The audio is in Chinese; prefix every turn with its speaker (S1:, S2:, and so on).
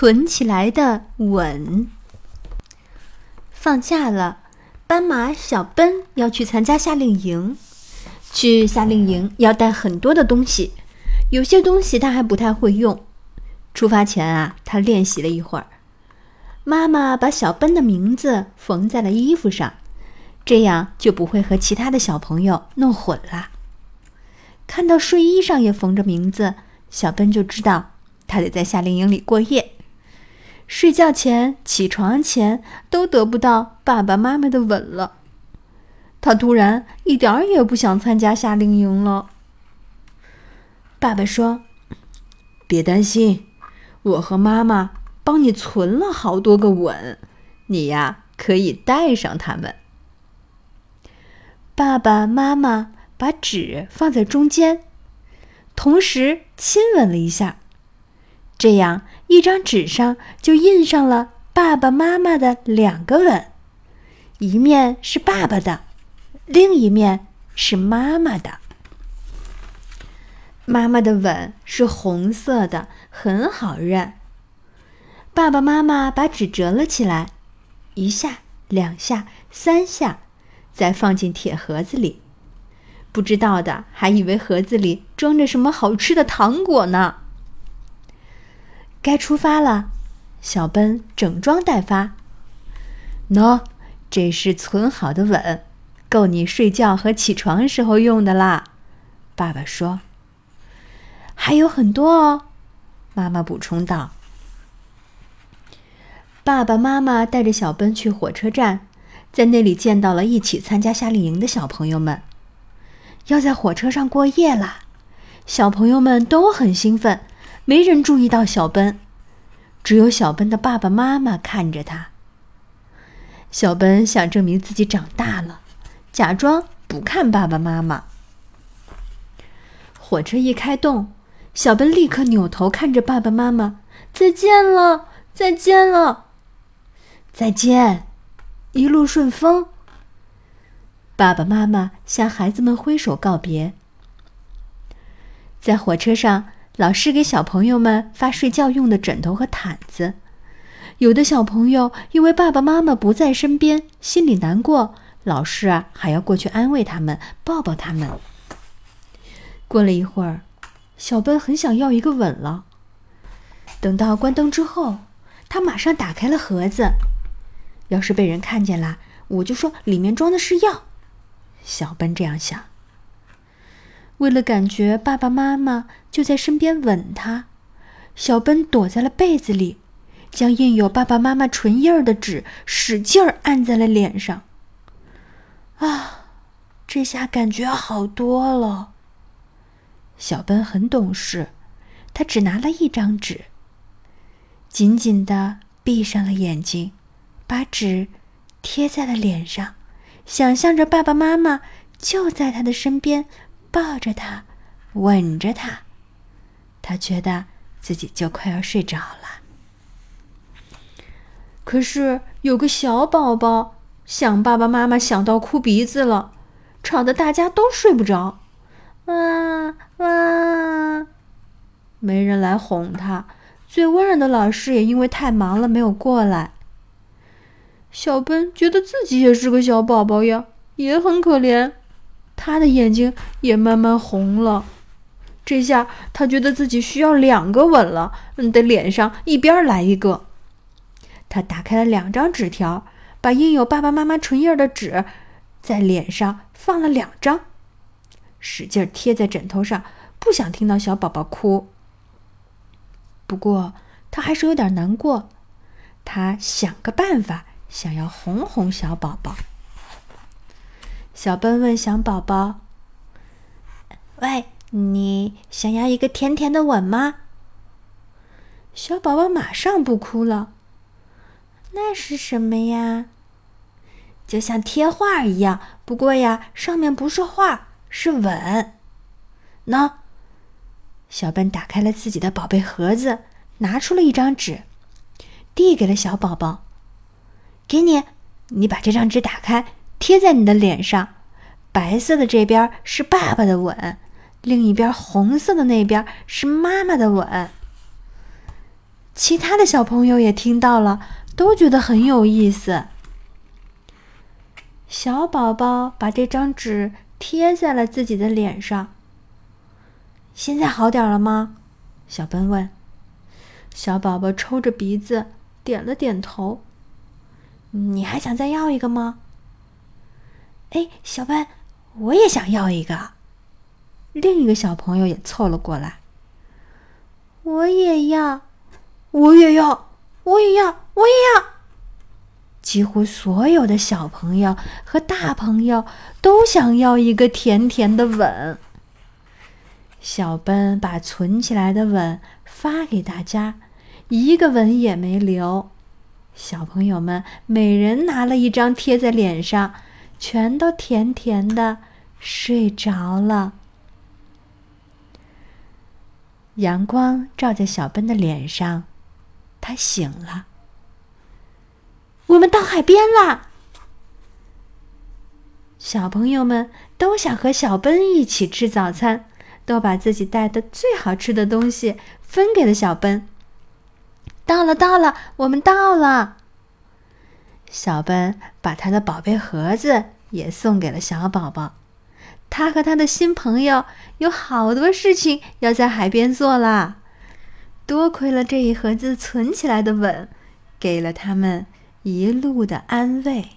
S1: 存起来的吻。放假了，斑马小奔要去参加夏令营。去夏令营要带很多的东西，有些东西他还不太会用。出发前啊，他练习了一会儿。妈妈把小奔的名字缝在了衣服上，这样就不会和其他的小朋友弄混了。看到睡衣上也缝着名字，小奔就知道他得在夏令营里过夜。睡觉前、起床前都得不到爸爸妈妈的吻了，他突然一点儿也不想参加夏令营了。爸爸说：“
S2: 别担心，我和妈妈帮你存了好多个吻，你呀可以带上它们。”
S1: 爸爸妈妈把纸放在中间，同时亲吻了一下。这样，一张纸上就印上了爸爸妈妈的两个吻，一面是爸爸的，另一面是妈妈的。妈妈的吻是红色的，很好认。爸爸妈妈把纸折了起来，一下、两下、三下，再放进铁盒子里。不知道的还以为盒子里装着什么好吃的糖果呢。该出发了，小奔整装待发。喏，这是存好的吻，够你睡觉和起床时候用的啦。爸爸说：“还有很多哦。”妈妈补充道。爸爸妈妈带着小奔去火车站，在那里见到了一起参加夏令营的小朋友们。要在火车上过夜啦，小朋友们都很兴奋。没人注意到小奔，只有小奔的爸爸妈妈看着他。小奔想证明自己长大了，假装不看爸爸妈妈。火车一开动，小奔立刻扭头看着爸爸妈妈：“再见了，再见了，再见，一路顺风。”爸爸妈妈向孩子们挥手告别。在火车上。老师给小朋友们发睡觉用的枕头和毯子，有的小朋友因为爸爸妈妈不在身边，心里难过，老师啊还要过去安慰他们，抱抱他们。过了一会儿，小奔很想要一个吻了。等到关灯之后，他马上打开了盒子。要是被人看见了，我就说里面装的是药。小奔这样想。为了感觉爸爸妈妈就在身边吻他，小奔躲在了被子里，将印有爸爸妈妈唇印儿的纸使劲儿按在了脸上。啊，这下感觉好多了。小奔很懂事，他只拿了一张纸，紧紧的闭上了眼睛，把纸贴在了脸上，想象着爸爸妈妈就在他的身边。抱着他，吻着他，他觉得自己就快要睡着了。可是有个小宝宝想爸爸妈妈想到哭鼻子了，吵得大家都睡不着。哇哇！没人来哄他，最温柔的老师也因为太忙了没有过来。小奔觉得自己也是个小宝宝呀，也很可怜。他的眼睛也慢慢红了，这下他觉得自己需要两个吻了，得脸上一边来一个。他打开了两张纸条，把印有爸爸妈妈唇印的纸在脸上放了两张，使劲贴在枕头上，不想听到小宝宝哭。不过他还是有点难过，他想个办法，想要哄哄小宝宝。小奔问小宝宝：“喂，你想要一个甜甜的吻吗？”小宝宝马上不哭了。那是什么呀？就像贴画一样，不过呀，上面不是画，是吻。喏，小奔打开了自己的宝贝盒子，拿出了一张纸，递给了小宝宝：“给你，你把这张纸打开。”贴在你的脸上，白色的这边是爸爸的吻，另一边红色的那边是妈妈的吻。其他的小朋友也听到了，都觉得很有意思。小宝宝把这张纸贴在了自己的脸上。现在好点了吗？小奔问。小宝宝抽着鼻子点了点头。你还想再要一个吗？哎，小奔，我也想要一个。另一个小朋友也凑了过来。我也要。我也要，我也要，我也要。几乎所有的小朋友和大朋友都想要一个甜甜的吻。小奔把存起来的吻发给大家，一个吻也没留。小朋友们每人拿了一张贴在脸上，全都甜甜的睡着了。阳光照在小奔的脸上。他醒了，我们到海边啦！小朋友们都想和小奔一起吃早餐，都把自己带的最好吃的东西分给了小奔。到了，到了，我们到了！小奔把他的宝贝盒子也送给了小宝宝。他和他的新朋友有好多事情要在海边做啦。多亏了这一盒子存起来的吻，给了他们一路的安慰。